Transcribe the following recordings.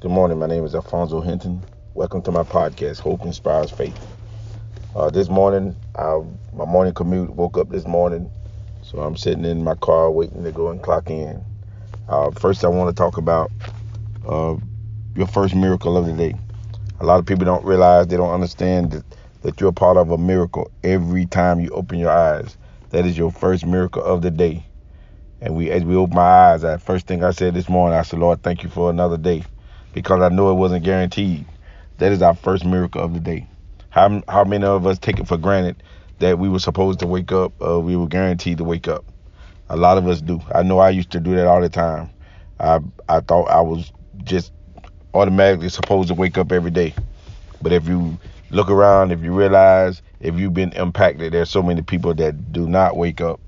Good morning. My name is Alfonso Hinton. Welcome to my podcast, Hope Inspires Faith. Uh, this morning, I, my morning commute, woke up this morning, so I'm sitting in my car waiting to go and clock in. Uh, first, I want to talk about uh, your first miracle of the day. A lot of people don't realize, they don't understand that, that you're a part of a miracle every time you open your eyes. That is your first miracle of the day. And we, as we open my eyes, that first thing I said this morning, I said, Lord, thank you for another day because I know it wasn't guaranteed. That is our first miracle of the day. How how many of us take it for granted that we were supposed to wake up, uh, we were guaranteed to wake up? A lot of us do. I know I used to do that all the time. I I thought I was just automatically supposed to wake up every day. But if you look around, if you realize, if you've been impacted, there's so many people that do not wake up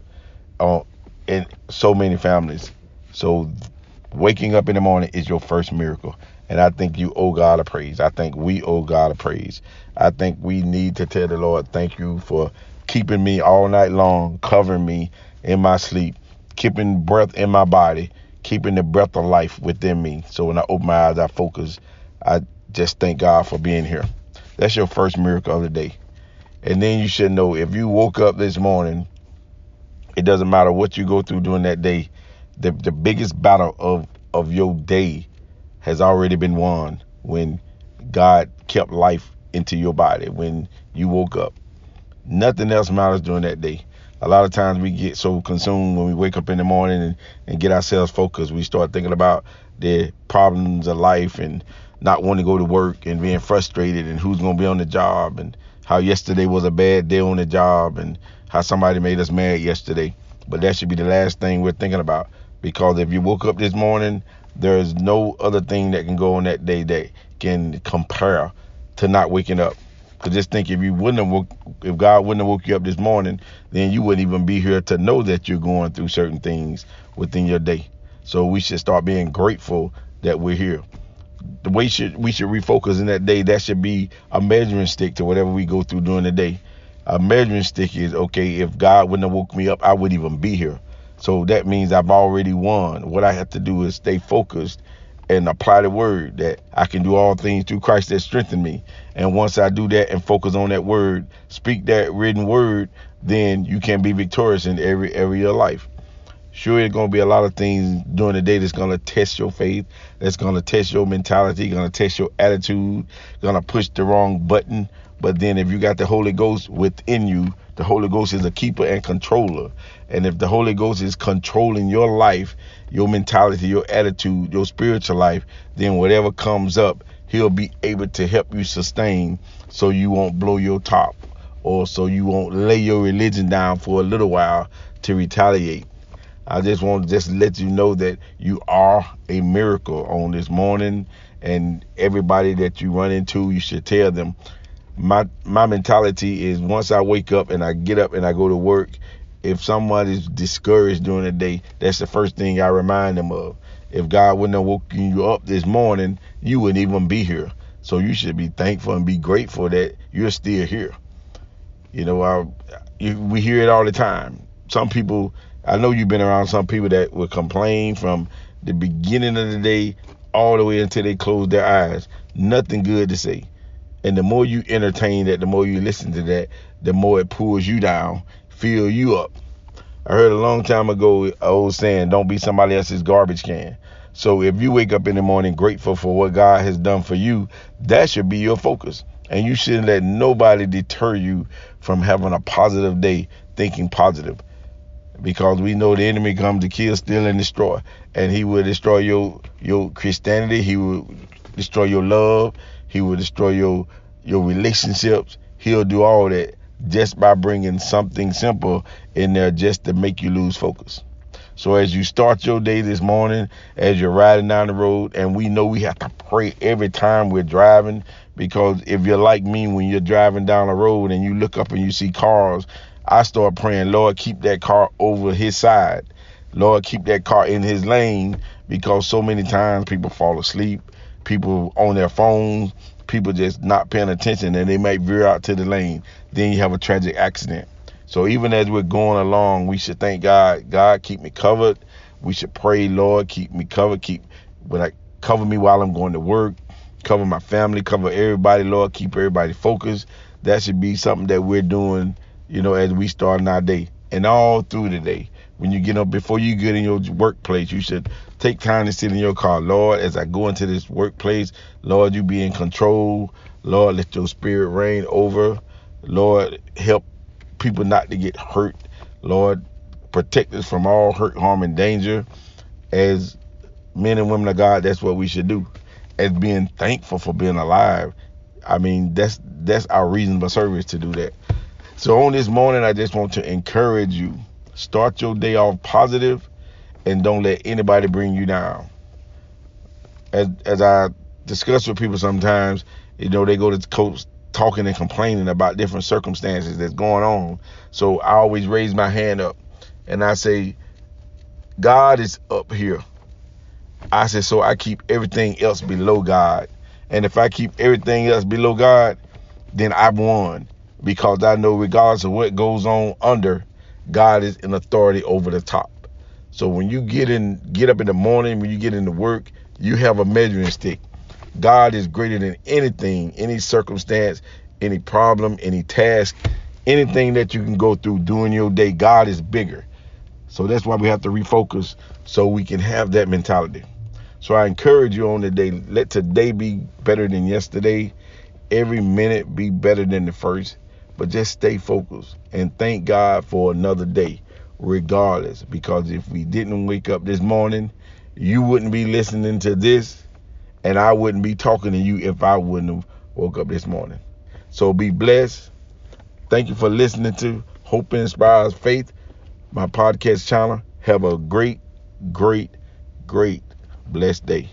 uh, in so many families. So waking up in the morning is your first miracle. And I think you owe God a praise. I think we owe God a praise. I think we need to tell the Lord, thank you for keeping me all night long, covering me in my sleep, keeping breath in my body, keeping the breath of life within me. So when I open my eyes, I focus. I just thank God for being here. That's your first miracle of the day. And then you should know if you woke up this morning, it doesn't matter what you go through during that day, the, the biggest battle of, of your day has already been won when God kept life into your body, when you woke up. Nothing else matters during that day. A lot of times we get so consumed when we wake up in the morning and, and get ourselves focused. We start thinking about the problems of life and not wanting to go to work and being frustrated and who's going to be on the job and how yesterday was a bad day on the job and how somebody made us mad yesterday. But that should be the last thing we're thinking about because if you woke up this morning there is no other thing that can go on that day that can compare to not waking up. To just think if you wouldn't have woke, if God wouldn't have woke you up this morning, then you wouldn't even be here to know that you're going through certain things within your day. So we should start being grateful that we're here. The way should we should refocus in that day. That should be a measuring stick to whatever we go through during the day. A measuring stick is okay. If God wouldn't have woke me up, I wouldn't even be here. So that means I've already won. What I have to do is stay focused and apply the word that I can do all things through Christ that strengthen me. And once I do that and focus on that word, speak that written word, then you can be victorious in every area of life. Sure, it's to be a lot of things during the day that's to test your faith, that's to test your mentality, to test your attitude, to push the wrong button. But then if you got the Holy Ghost within you, the Holy Ghost is a keeper and controller. And if the Holy Ghost is controlling your life, your mentality, your attitude, your spiritual life, then whatever comes up, He'll be able to help you sustain so you won't blow your top or so you won't lay your religion down for a little while to retaliate. I just want to just let you know that you are a miracle on this morning and everybody that you run into, you should tell them my my mentality is once I wake up and I get up and I go to work, if someone is discouraged during the day, that's the first thing I remind them of. If God wouldn't have woken you up this morning, you wouldn't even be here. So you should be thankful and be grateful that you're still here. You know, I, you, we hear it all the time. Some people, I know you've been around some people that will complain from the beginning of the day all the way until they close their eyes. Nothing good to say. And the more you entertain that, the more you listen to that, the more it pulls you down, fill you up. I heard a long time ago an old saying, don't be somebody else's garbage can. So if you wake up in the morning grateful for what God has done for you, that should be your focus. And you shouldn't let nobody deter you from having a positive day, thinking positive. Because we know the enemy comes to kill, steal, and destroy. And he will destroy your your Christianity, he will destroy your love, he will destroy your your relationships. He'll do all that just by bringing something simple in there just to make you lose focus. So as you start your day this morning, as you're riding down the road, and we know we have to pray every time we're driving, because if you're like me, when you're driving down the road and you look up and you see cars, I start praying, Lord, keep that car over his side. Lord, keep that car in his lane, because so many times people fall asleep, people on their phones, people just not paying attention and they might veer out to the lane. Then you have a tragic accident. So even as we're going along, we should thank God. God, keep me covered. We should pray, Lord, keep me covered. Keep when I Cover me while I'm going to work. Cover my family. Cover everybody, Lord. Keep everybody focused. That should be something that we're doing, you know, as we start our day and all through the day. When you get up, before you get in your workplace, you should take time to sit in your car. Lord, as I go into this workplace, Lord, you be in control. Lord, let your spirit reign over. Lord, help people not to get hurt. Lord, protect us from all hurt, harm, and danger. As men and women of God, that's what we should do. As being thankful for being alive. I mean, that's that's our reasonable service to do that. So on this morning, I just want to encourage you. Start your day off positive and don't let anybody bring you down. As as I discuss with people sometimes, you know, they go to coach talking and complaining about different circumstances that's going on. So I always raise my hand up and I say, God is up here. I said, so I keep everything else below God. And if I keep everything else below God, then I've won. Because I know regardless of what goes on under, God is in authority over the top. So when you get in get up in the morning, when you get into work, you have a measuring stick. God is greater than anything, any circumstance, any problem, any task, anything that you can go through during your day. God is bigger. So that's why we have to refocus so we can have that mentality. So I encourage you on the day, let today be better than yesterday. Every minute be better than the first. But just stay focused and thank God for another day, regardless. Because if we didn't wake up this morning, you wouldn't be listening to this and I wouldn't be talking to you if I wouldn't have woke up this morning. So be blessed. Thank you for listening to Hope Inspires Faith, my podcast channel. Have a great, great, great, blessed day.